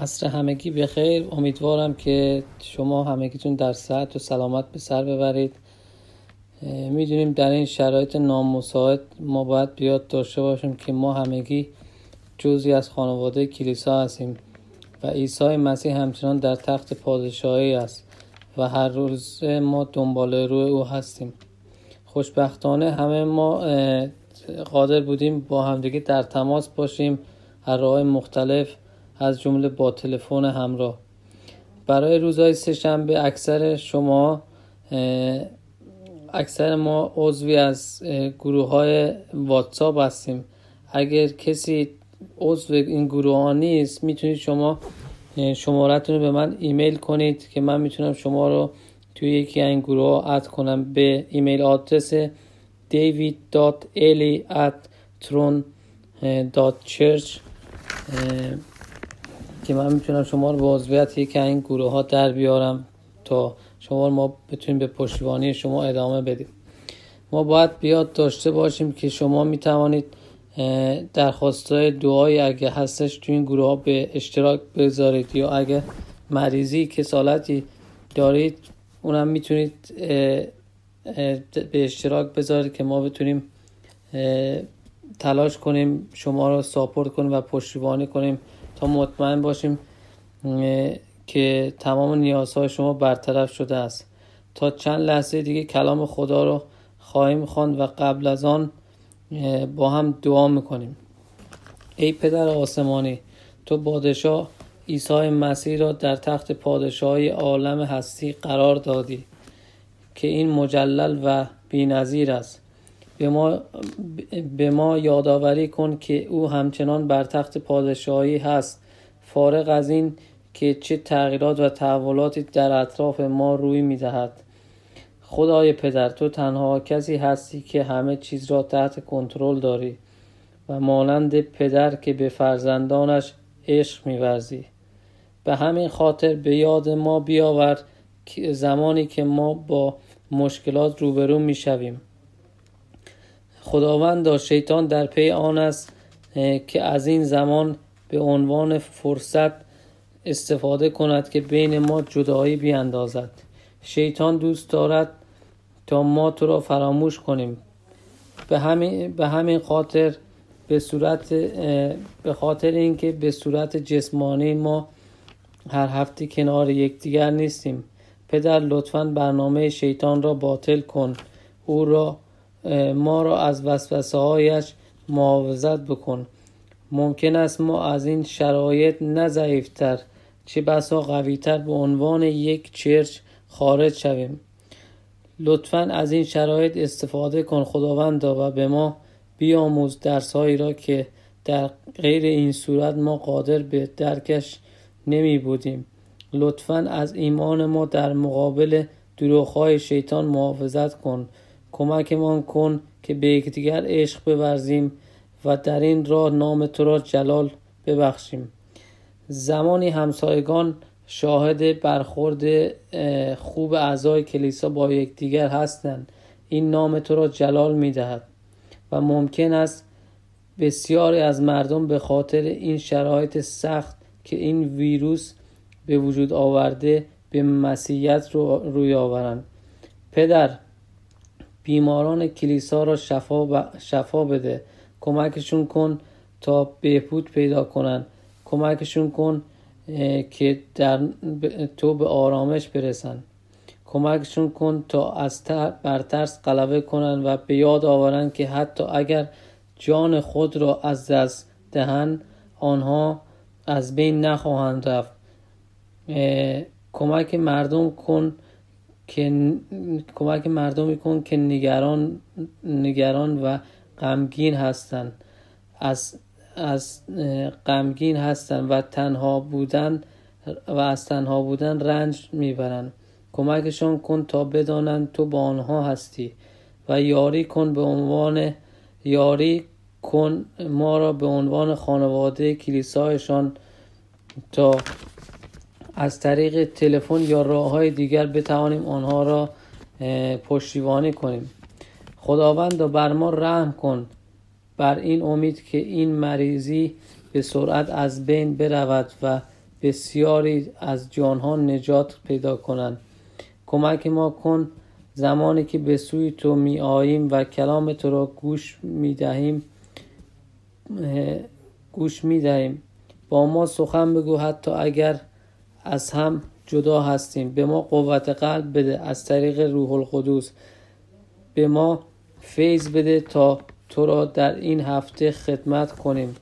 عصر همگی بخیر. امیدوارم که شما همگیتون در صحت و سلامت به سر ببرید. می‌دونیم در این شرایط نامساعد ما باید بیاد داشته باشیم که ما همگی جزی از خانواده کلیسا هستیم و عیسی مسیح همچنان در تخت پادشاهی است و هر روز ما دنبال روی او هستیم. خوشبختانه همه ما قادر بودیم با همدیگه در تماس باشیم. هر راه مختلف از جمله با تلفن همراه. برای روزهای سهشنبه اکثر شما اکثر ما عضوی از گروه های واتساپ هستیم. اگر کسی عضو این گروه ها نیست می‌تونید شما شمارتون رو به من ایمیل کنید که من می‌تونم شما رو توی یکی این گروه ها اد کنم. به ایمیل آدرس david.eli at که من می‌تونم شما رو به عضویت یکی این گروه ها در بیارم تا شما ما بتونیم به پشتیبانی شما ادامه بدیم. ما باید بیاد داشته باشیم که شما می‌توانید درخواست های دعایی اگه هستش تو این گروه ها به اشتراک بذارید یا اگه مریضی کسالتی دارید اونم می‌تونید به اشتراک بذارید که ما بتونیم تلاش کنیم شما رو ساپورت کنیم و پشتیبانی کنیم. تا مطمئن باشیم که تمام نیازهای شما برطرف شده است. تا چند لحظه دیگه کلام خدا رو خواهیم خواند و قبل از آن با هم دعا می‌کنیم. ای پدر آسمانی تو پادشاه عیسی مسیح را در تخت پادشاهی عالم هستی قرار دادی که این مجلل و بینظیر است. به ما, به یادآوری کن که او همچنان بر تخت پادشاهی هست. فارغ از این که چه تغییرات و تحولاتی در اطراف ما روی می دهد. خدای پدر تو تنها کسی هستی که همه چیز را تحت کنترل داری و مانند پدر که به فرزندانش عشق میورزی. به همین خاطر به یاد ما بیاور زمانی که ما با مشکلات روبرو می‌شویم. خداوند شیطان در پی آن است که از این زمان به عنوان فرصت استفاده کند که بین ما جدایی بیاندازد. شیطان دوست دارد تا ما تو را فراموش کنیم. به همین, به همین خاطر به صورت به خاطر اینکه به صورت جسمانی ما هر هفته کنار یکدیگر نیستیم. پدر لطفا برنامه شیطان را باطل کن. او را ما را از وسوسه هایش محافظت بکن. ممکن است ما از این شرایط نه ضعیفتر چه بسا قویتر به عنوان یک چرچ خارج شویم. لطفا از این شرایط استفاده کن خداوندا و به ما بیاموز درسهایی را که در غیر این صورت ما قادر به درکش نمی بودیم. لطفا از ایمان ما در مقابل دروغهای شیطان محافظت کن. کمکمان کن که به یکدیگر عشق بورزیم و در این راه نام تو را جلال ببخشیم. زمانی همسایگان شاهد برخورد خوب اعضای کلیسا با یکدیگر هستند. این نام تو را جلال می دهد و ممکن است بسیاری از مردم به خاطر این شرایط سخت که این ویروس به وجود آورده به مسیحیت رو روی آورند. پدر بیماران کلیسا را شفا, شفا بده. کمکشون کن تا بهبود پیدا کنن. کمکشون کن که در تو به آرامش برسن. کمکشون کن تا از بر ترس غلبه کنن و به یاد آورن که حتی اگر جان خود را از دست دهن آنها از بین نخواهند رفت. کمک مردم کن که کمک مردمی کن که نگران نگران و غمگین هستند از از غمگین هستند و تنها بودن و از تنها بودن رنج می‌برند کمکشان کن تا بدانند تو با آنها هستی و یاری کن به عنوان یاری کن ما را به عنوان خانواده کلیسایشان تا از طریق تلفن یا راه های دیگر بتوانیم آنها را پشتیبانی کنیم. خداوند بر ما رحم کن. بر این امید که این مریضی به سرعت از بین برود و بسیاری از جانها نجات پیدا کنند. کمک ما کن زمانی که به سوی تو می آییم و کلام تو را گوش می دهیم گوش می دهیم با ما سخن بگو حتی اگر از هم جدا هستیم. به ما قوت قلب بده از طریق روح القدس به ما فیض بده تا تو را در این هفته خدمت کنیم.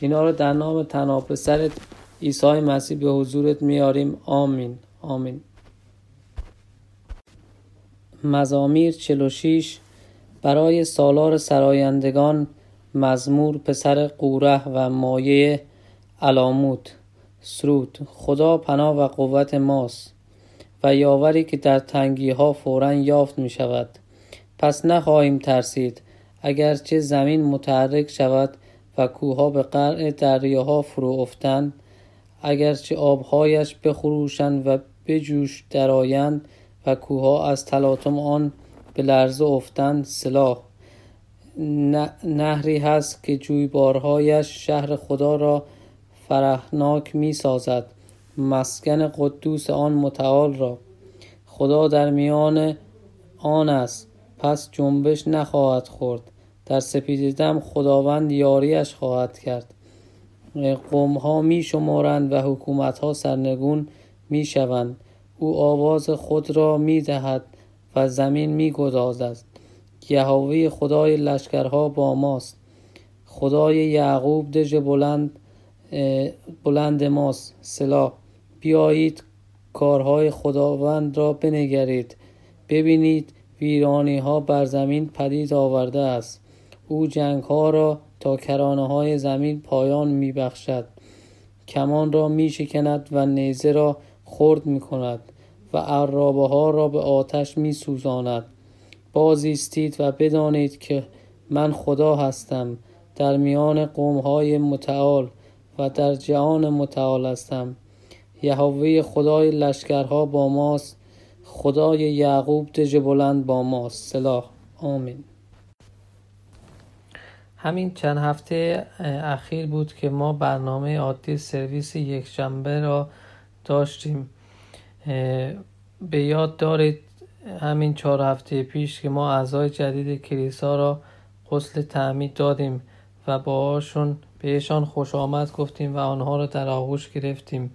اینا رو در نام تنها پسرت عیسی مسیح به حضورت میاریم. آمین. آمین. مزامیر 46 برای سالار سرایندگان مزمور پسر قوره و مایه علاموت. سرود. خدا پناه و قوت ماست و یاوری که در تنگی ها فورا یافت می شود پس نخواهیم ترسید. اگرچه زمین متحرک شود و کوها به قرع دریاها فرو افتند اگرچه آبهایش بخروشند و بجوش درآیند و کوها از تلاطم آن به لرزه افتند سلاح. نهری هست که جویبارهایش شهر خدا را فرهناک می سازد مسکن قدوس آن متعال را. خدا در میان آن است. پس جنبش نخواهد خورد. در سپیددم خداوند یاریش خواهد کرد. قوم ها می شمارند و حکومت ها سرنگون می شوند او آواز خود را می دهد و زمین می گدازد یهوه خدای لشکرها با ماست. خدای یعقوب دژ بلند بلند ماست. سلا بیایید کارهای خداوند را بنگرید. ببینید ویرانی ها بر زمین پدید آورده است. او جنگ ها را تا کرانه های زمین پایان می بخشد کمان را می شکند و نیزه را خرد می کند و عرابه ها را به آتش می سوزاند بازیستید و بدانید که من خدا هستم. در میان قوم های متعال و در جهان متعال هستم. یهوه خدای لشکرها با ماست. خدای یعقوب دژ بلند با ماست. سلاح. آمین. همین چند هفته اخیر بود که ما برنامه عادی سرویس یک شنبه را داشتیم. به یاد دارید همین چهار هفته پیش که ما اعضای جدید کلیسا را غسل تعمید دادیم و باهاشون بهشان خوش آمد گفتیم و آنها را در آغوش گرفتیم.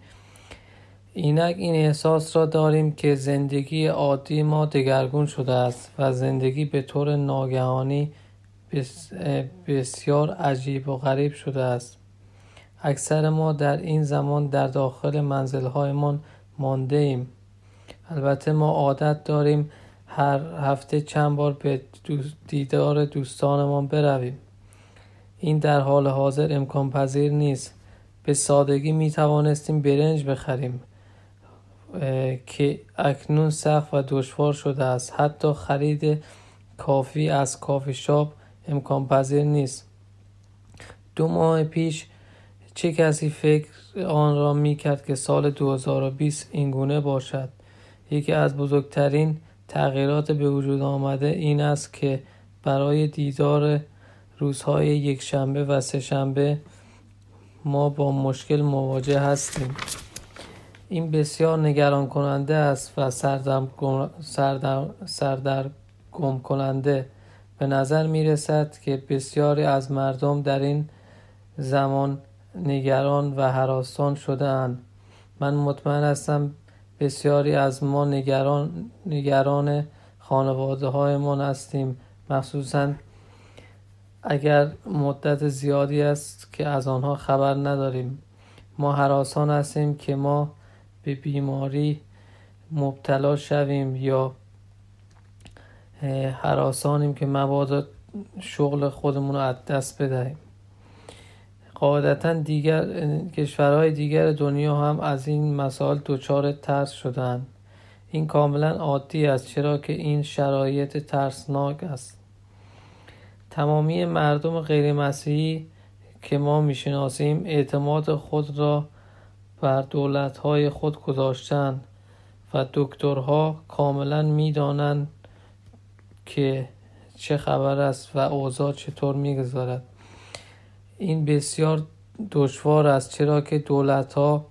اینک این احساس را داریم که زندگی عادی ما دگرگون شده است و زندگی به طور ناگهانی بسیار عجیب و غریب شده است. اکثر ما در این زمان در داخل منزلهایمان مانده ایم البته ما عادت داریم هر هفته چند بار به دیدار دوستانمان برویم. این در حال حاضر امکان پذیر نیست. به سادگی می توانستیم برنج بخریم که اکنون سخت و دشوار شده است. حتی خرید کافی از کافی شاپ امکان پذیر نیست. دو ماه پیش چه کسی فکر آن را می کرد که سال 2020 اینگونه باشد؟ یکی از بزرگترین تغییرات به وجود آمده این است که برای دیدار روزهای یک شنبه و سه شنبه ما با مشکل مواجه هستیم. این بسیار نگران کننده است و سردرگم کننده به نظر می رسد که بسیاری از مردم در این زمان نگران و حراسان شده اند. من مطمئن هستم بسیاری از ما نگران, نگران خانواده هایمان هستیم. مخصوصا اگر مدت زیادی است که از آنها خبر نداریم ما حراسان هستیم که ما به بیماری مبتلا شویم یا حراسانیم که مبادا شغل خودمون رو از دست بدهیم. قاعدتا دیگر کشورهای دیگر دنیا هم از این مسائل دچار ترس شدن این کاملا عادی است چرا که این شرایط ترسناک است. تمامی مردم غیر مسیحی که ما می‌شناسیم اعتماد خود را بر دولتهای خود گذاشتند و دکترها کاملا می‌دانند که چه خبر است و اوضاع چطور می‌گذارد. این بسیار دشوار است چرا که دولت ها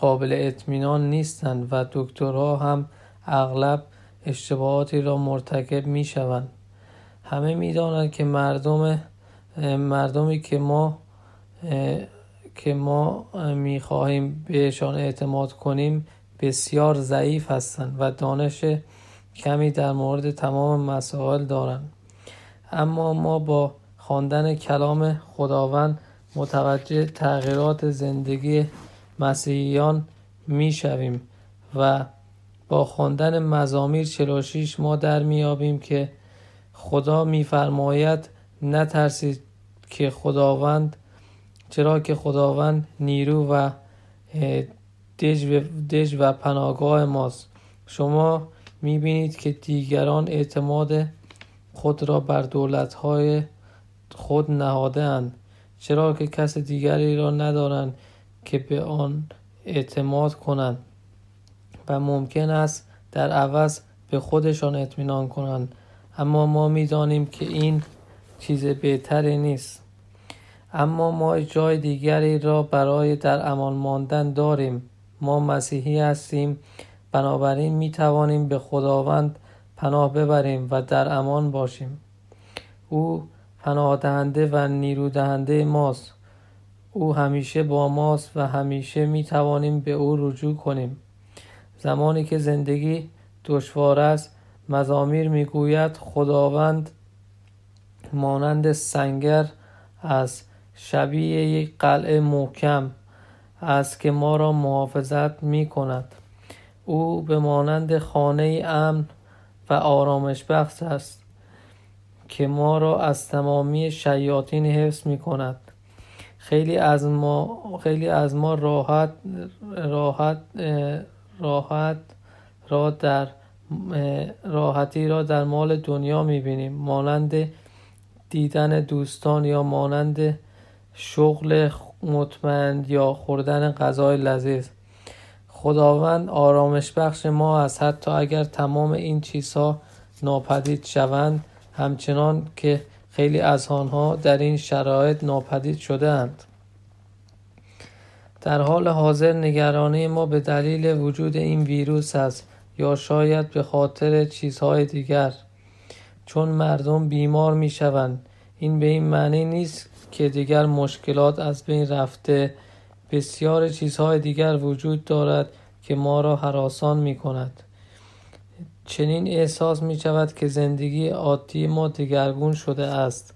قابل اطمینان نیستند و دکترها هم اغلب اشتباهاتی را مرتکب می شوند همه می دانند که مردم مردمی که ما که ما می خواهیم بهشان اعتماد کنیم بسیار ضعیف هستند و دانش کمی در مورد تمام مسائل دارند. اما ما با خواندن کلام خداوند متوجه تغییرات زندگی مسیحیان می شویم و با خواندن مزامیر 46 ما در میابیم که خدا میفرماید نترسید که خداوند چرا که خداوند نیرو و دژ و پناهگاه ماست. شما می‌بینید که دیگران اعتماد خود را بر دولتهای خود نهاده اند چرا که کس دیگری را ندارند که به آن اعتماد کنند و ممکن است در عوض به خودشان اطمینان کنند. اما ما می‌دانیم که این چیز بهتری نیست. اما ما جای دیگری را برای در امان ماندن داریم. ما مسیحی هستیم. بنابراین می توانیم به خداوند پناه ببریم و در امان باشیم. او پناه دهنده و نیرو دهنده ماست. او همیشه با ماست و همیشه می توانیم به او رجوع کنیم. زمانی که زندگی دشوار است مزامیر می‌گوید خداوند مانند سنگر از شبیه یک قلعه محکم است که ما را محافظت می کند او به مانند خانه امن و آرامش بخش است که ما را از تمامی شیاطین حفظ می کند خیلی از ما خیلی از ما راحت راحت راحت را در راحتی را در مال دنیا می‌بینیم. مانند دیدن دوستان یا مانند شغل مطمئن یا خوردن غذای لذیذ. خداوند آرامش بخش ما است. حتی اگر تمام این چیزها ناپدید شوند همچنان که خیلی از آنها در این شرایط ناپدید شده اند. در حال حاضر نگرانی ما به دلیل وجود این ویروس است. یا شاید به خاطر چیزهای دیگر. چون مردم بیمار می شوند این به این معنی نیست که دیگر مشکلات از بین رفته. بسیار چیزهای دیگر وجود دارد که ما را حراسان می کند چنین احساس می شود که زندگی عادی ما دیگرگون شده است.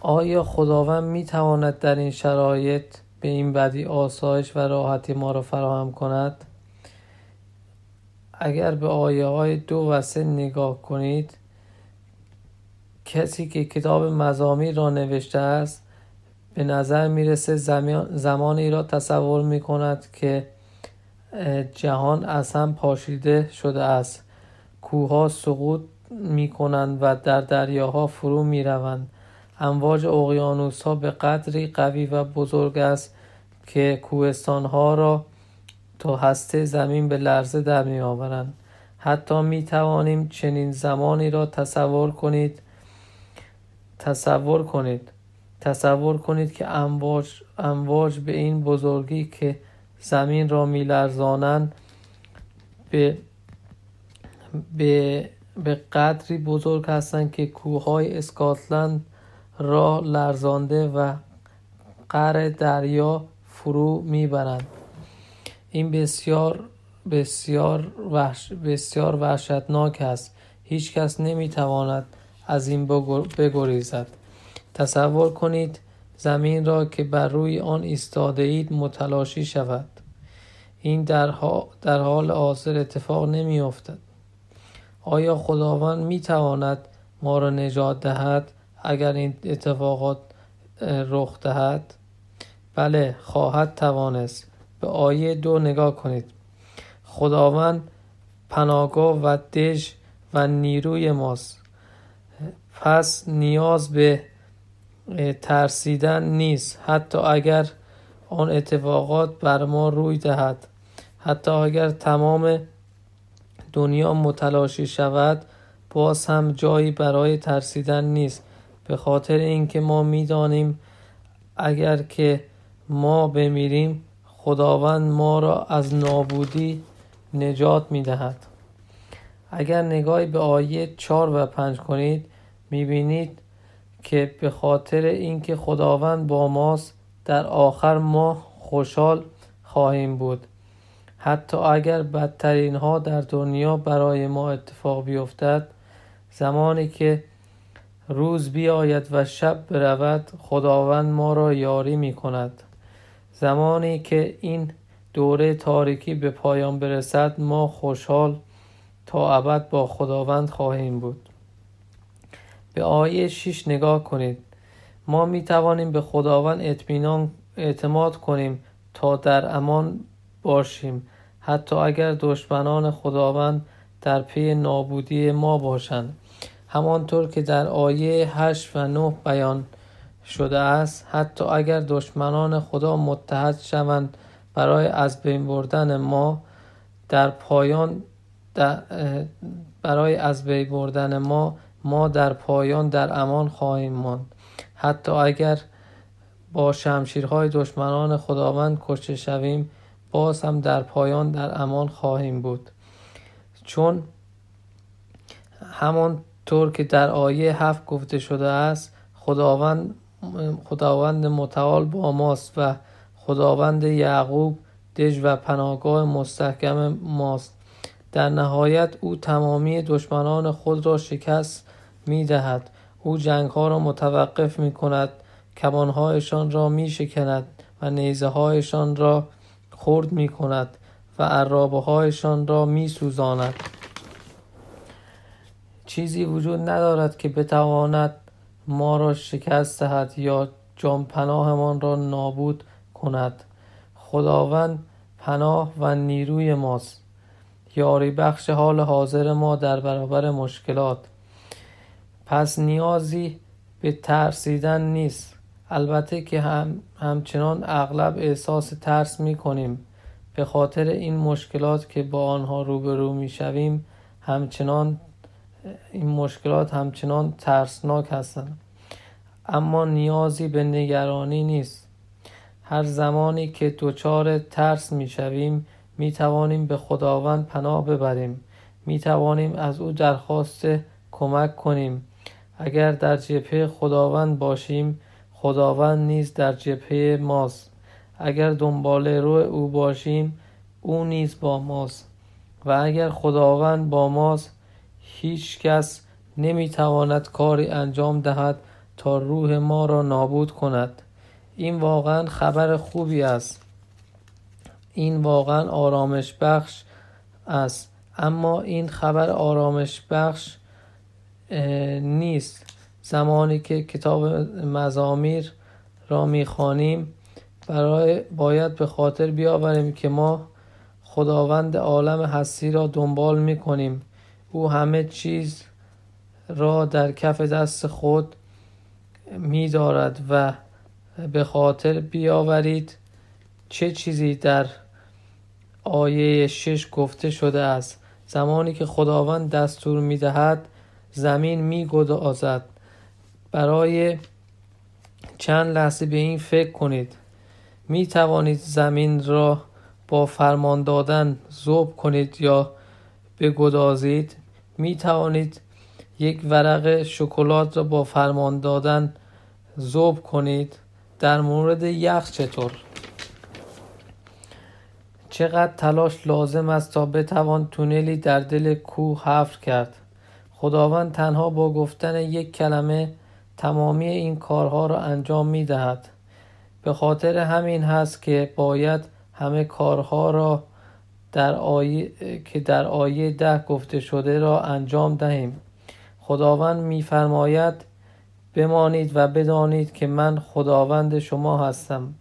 آیا خداوند می تواند در این شرایط به این بدی آسایش و راحتی ما را فراهم کند؟ اگر به آیه های دو و سه نگاه کنید کسی که کتاب مزامیر را نوشته است به نظر می‌رسه زمانی را تصور می کند که جهان از هم پاشیده شده است. کوها سقوط می کنند و در دریاها فرو می روند امواج اقیانوس ها به قدری قوی و بزرگ است که کوهستان ها را تا هسته زمین به لرزه در می آورند حتی می توانیم چنین زمانی را تصور کنید تصور کنید. تصور کنید که امواج, امواج به این بزرگی که زمین را میلرزانند به به به قدری بزرگ هستند که کوههای اسکاتلند را لرزانده و قر دریا فرو می‌برند. این بسیار بسیار وحش بسیار وحشتناک است. هیچ کس نمی‌تواند از این بگریزد. تصور کنید زمین را که بر روی آن ایستاده اید متلاشی شود. این در, در حال حاضر اتفاق نمی افتد. آیا خداوند می تواند ما را نجات دهد اگر این اتفاقات رخ دهد؟ بله خواهد توانست. به آیه دو نگاه کنید. خداوند پناهگاه و دژ و نیروی ماست. پس نیاز به ترسیدن نیست. حتی اگر آن اتفاقات بر ما روی دهد. حتی اگر تمام دنیا متلاشی شود باز هم جایی برای ترسیدن نیست. به خاطر اینکه ما می‌دانیم اگر که ما بمیریم خداوند ما را از نابودی نجات می دهد اگر نگاهی به آیه 4 و 5 کنید می بینید که به خاطر اینکه خداوند با ماست در آخر ما خوشحال خواهیم بود. حتی اگر بدترین ها در دنیا برای ما اتفاق بیفتد زمانی که روز بیاید و شب برود خداوند ما را یاری می کند زمانی که این دوره تاریکی به پایان برسد ما خوشحال تا ابد با خداوند خواهیم بود. به آیه 6 نگاه کنید. ما می توانیم به خداوند اطمینان اعتماد کنیم تا در امان باشیم. حتی اگر دشمنان خداوند در پی نابودی ما باشند. همانطور که در آیه 8 و 9 بیان شده است. حتی اگر دشمنان خدا متحد شوند برای از بین بردن ما در پایان در برای از بین بردن ما ما در پایان در امان خواهیم ماند. حتی اگر با شمشیرهای دشمنان خداوند کشته شویم باز هم در پایان در امان خواهیم بود. چون همانطور که در آیه هفت گفته شده است خداوند خداوند متعال با ماست و خداوند یعقوب دژ و پناهگاه مستحکم ماست. در نهایت او تمامی دشمنان خود را شکست می دهد او جنگ ها را متوقف می کند کمانهایشان را می شکند و نیزه هایشان را خرد می کند و عرابه هایشان را می سوزاند چیزی وجود ندارد که بتواند ما را شکست دهد یا جان پناهمان را نابود کند. خداوند پناه و نیروی ماست. یاری بخش حال حاضر ما در برابر مشکلات. پس نیازی به ترسیدن نیست. البته که هم همچنان اغلب احساس ترس می کنیم. به خاطر این مشکلات که با آنها روبرو می شویم همچنان این مشکلات همچنان ترسناک هستند. اما نیازی به نگرانی نیست. هر زمانی که دچار ترس می شویم می توانیم به خداوند پناه ببریم. می توانیم از او درخواست کمک کنیم. اگر در جبهه خداوند باشیم خداوند نیز در جبهه ماست. اگر دنبال رو او باشیم او نیز با ماست. و اگر خداوند با ماست هیچ کس نمی تواند کاری انجام دهد تا روح ما را نابود کند. این واقعا خبر خوبی است. این واقعا آرامش بخش است. اما این خبر آرامش بخش نیست. زمانی که کتاب مزامیر را می‌خوانیم برای باید به خاطر بیاوریم که ما خداوند عالم هستی را دنبال می کنیم او همه چیز را در کف دست خود می دارد و به خاطر بیاورید چه چیزی در آیه شش گفته شده است. زمانی که خداوند دستور می دهد زمین می گدازد برای چند لحظه به این فکر کنید. می توانید زمین را با فرمان دادن زوب کنید یا بگدازید. می توانید یک ورق شکلات را با فرمان دادن زوب کنید. در مورد یخ چطور؟ چقدر تلاش لازم است تا بتوان تونلی در دل کوه حفر کرد؟ خداوند تنها با گفتن یک کلمه تمامی این کارها را انجام می دهد به خاطر همین هست که باید همه کارها را در آیه که در آیه ده گفته شده را انجام دهیم. خداوند میفرماید بمانید و بدانید که من خداوند شما هستم.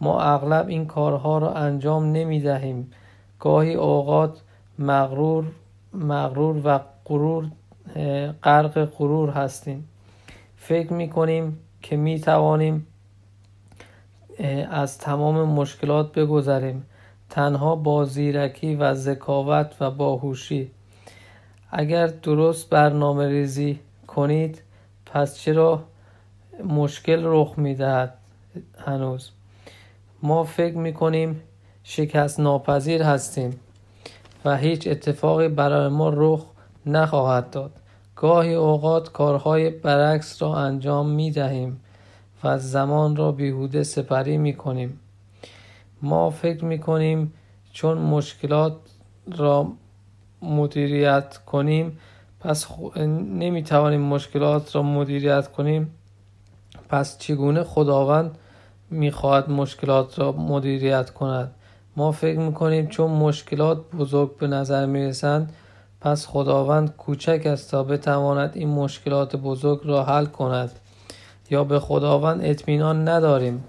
ما اغلب این کارها را انجام نمی دهیم گاهی اوقات مغرور مغرور و غرور غرق غرور هستیم. فکر می کنیم که می توانیم از تمام مشکلات بگذریم. تنها با زیرکی و ذکاوت و باهوشی. اگر درست برنامه ریزی کنید پس چرا مشکل رخ می دهد هنوز؟ ما فکر می‌کنیم شکست ناپذیر هستیم و هیچ اتفاقی برای ما رخ نخواهد داد. گاهی اوقات کارهای برعکس را انجام می دهیم و زمان را بیهوده سپری می کنیم ما فکر می کنیم چون مشکلات را مدیریت کنیم پس خ... نمی توانیم مشکلات را مدیریت کنیم. پس چگونه خداوند می‌خواهد مشکلات را مدیریت کند؟ ما فکر می‌کنیم چون مشکلات بزرگ به نظر می‌رسند پس خداوند کوچک است تا بتواند این مشکلات بزرگ را حل کند. یا به خداوند اطمینان نداریم.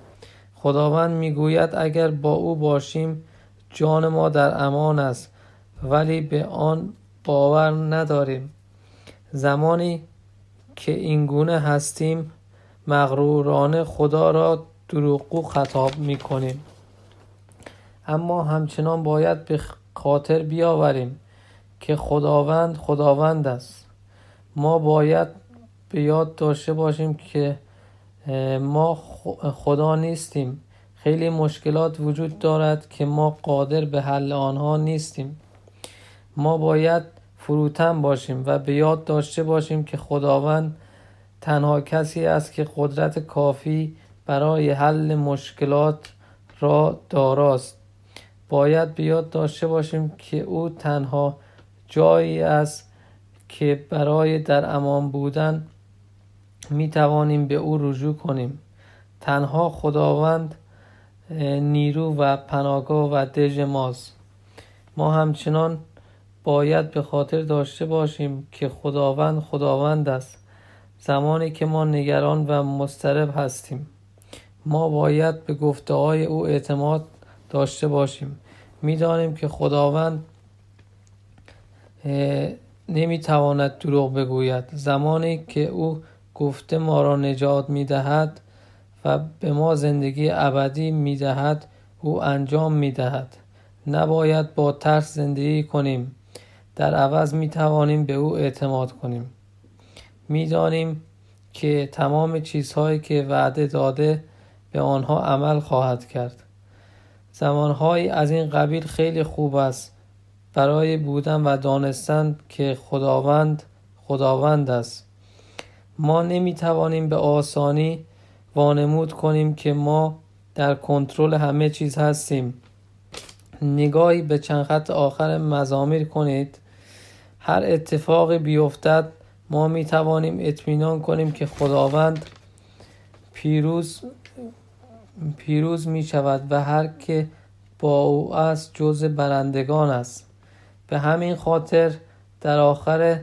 خداوند می‌گوید اگر با او باشیم جان ما در امان است ولی به آن باور نداریم. زمانی که اینگونه هستیم مغرورانه خدا را دروغگو خطاب می‌کنیم. اما همچنان باید به خاطر بیاوریم که خداوند خداوند است. ما باید به یاد داشته باشیم که ما خدا نیستیم. خیلی مشکلات وجود دارد که ما قادر به حل آنها نیستیم. ما باید فروتن باشیم و به یاد داشته باشیم که خداوند تنها کسی است که قدرت کافی برای حل مشکلات را داراست. باید به یاد داشته باشیم که او تنها جایی است که برای در امان بودن می توانیم به او رجوع کنیم. تنها خداوند نیرو و پناهگاه و دژ ماست. ما همچنان باید به خاطر داشته باشیم که خداوند خداوند است. زمانی که ما نگران و مضطرب هستیم ما باید به گفته های او اعتماد داشته باشیم. می‌دانیم که خداوند نمی‌تواند دروغ بگوید. زمانی که او گفته ما را نجات می‌دهد و به ما زندگی ابدی می‌دهد او انجام می‌دهد. نباید با ترس زندگی کنیم. در عوض می توانیم به او اعتماد کنیم. می‌دانیم که تمام چیزهایی که وعده داده به آنها عمل خواهد کرد. زمانهایی از این قبیل خیلی خوب است برای بودن و دانستن که خداوند خداوند است. ما نمی توانیم به آسانی وانمود کنیم که ما در کنترل همه چیز هستیم. نگاهی به چند خط آخر مزامیر کنید. هر اتفاقی بیفتد ما می توانیم اطمینان کنیم که خداوند پیروز پیروز می شود و هر که با او است جز برندگان است. به همین خاطر در آخر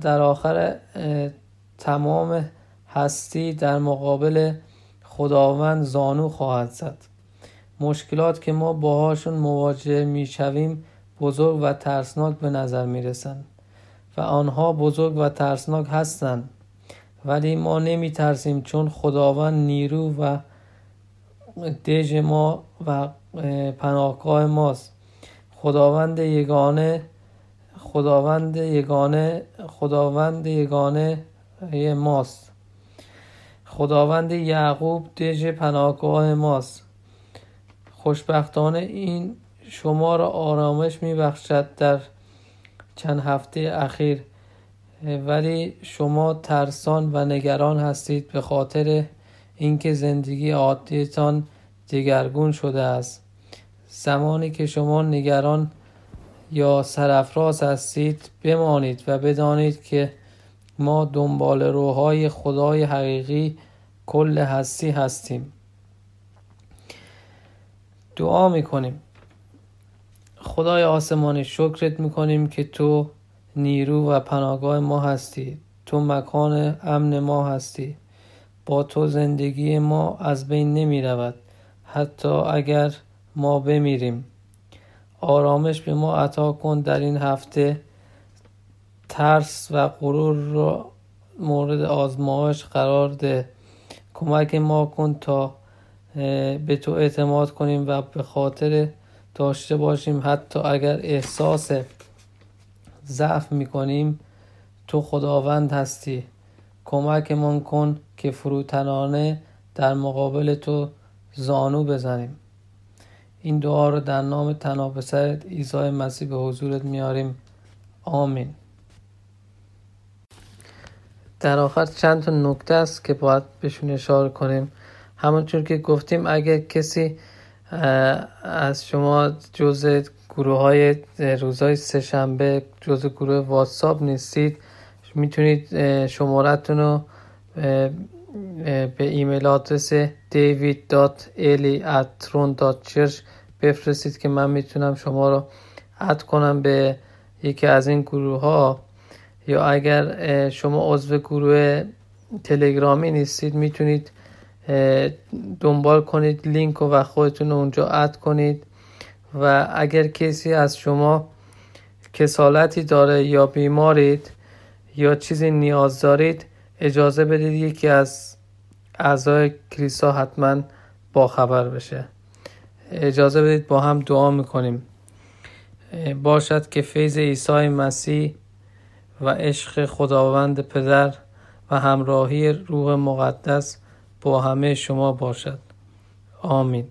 در آخر تمام هستی در مقابل خداوند زانو خواهد زد. مشکلات که ما باهاشون مواجه می شویم بزرگ و ترسناک به نظر می رسند و آنها بزرگ و ترسناک هستند ولی ما نمی ترسیم چون خداوند نیرو و دژ ما و پناهگاه ماست. خداوند یگانه خداوند یگانه خداوند یگانه ماست خداوند یعقوب دژ پناهگاه ماست خوشبختانه این شما را آرامش می بخشد در چند هفته اخیر. ولی شما ترسان و نگران هستید به خاطر اینکه زندگی عادیتان دگرگون شده است. زمانی که شما نگران یا سرفراز هستید بمانید و بدانید که ما دنبال روهای خدای حقیقی کل هستی هستیم. دعا می‌کنیم. خدای آسمانی شکرت می‌کنیم که تو نیرو و پناهگاه ما هستی. تو مکان امن ما هستی. با تو زندگی ما از بین نمی رود حتی اگر ما بمیریم. آرامش به ما عطا کن در این هفته. ترس و غرور را مورد آزمایش قرار ده. کمک ما کن تا به تو اعتماد کنیم و به خاطر داشته باشیم. حتی اگر احساس ضعف می‌کنیم تو خداوند هستی. کمکمان کن که فروتنانه در مقابل تو زانو بزنیم. این دعا رو در نام تناب سرت عیسی مسیح به حضورت میاریم. آمین. در آخر چند تا نکته است که باید بهشون اشاره کنیم. همونطور که گفتیم اگر کسی از شما جز گروه های روزهای سهشنبه جز گروه واتساپ نیستید می‌تونید شمارتون رو به ایمیل آدرس david.eli@tron.church بفرستید که من می‌تونم شما رو اد کنم به یکی از این گروه ها یا اگر شما عضو گروه تلگرامی نیستید می‌تونید دنبال کنید لینک و خودتون اونجا اد کنید. و اگر کسی از شما کسالتی داره یا بیمارید یا چیزی نیاز دارید اجازه بدید یکی از اعضای کلیسا حتما با خبر بشه. اجازه بدید با هم دعا می‌کنیم. باشد که فیض عیسی مسیح و عشق خداوند پدر و همراهی روح مقدس با همه شما باشد. آمین.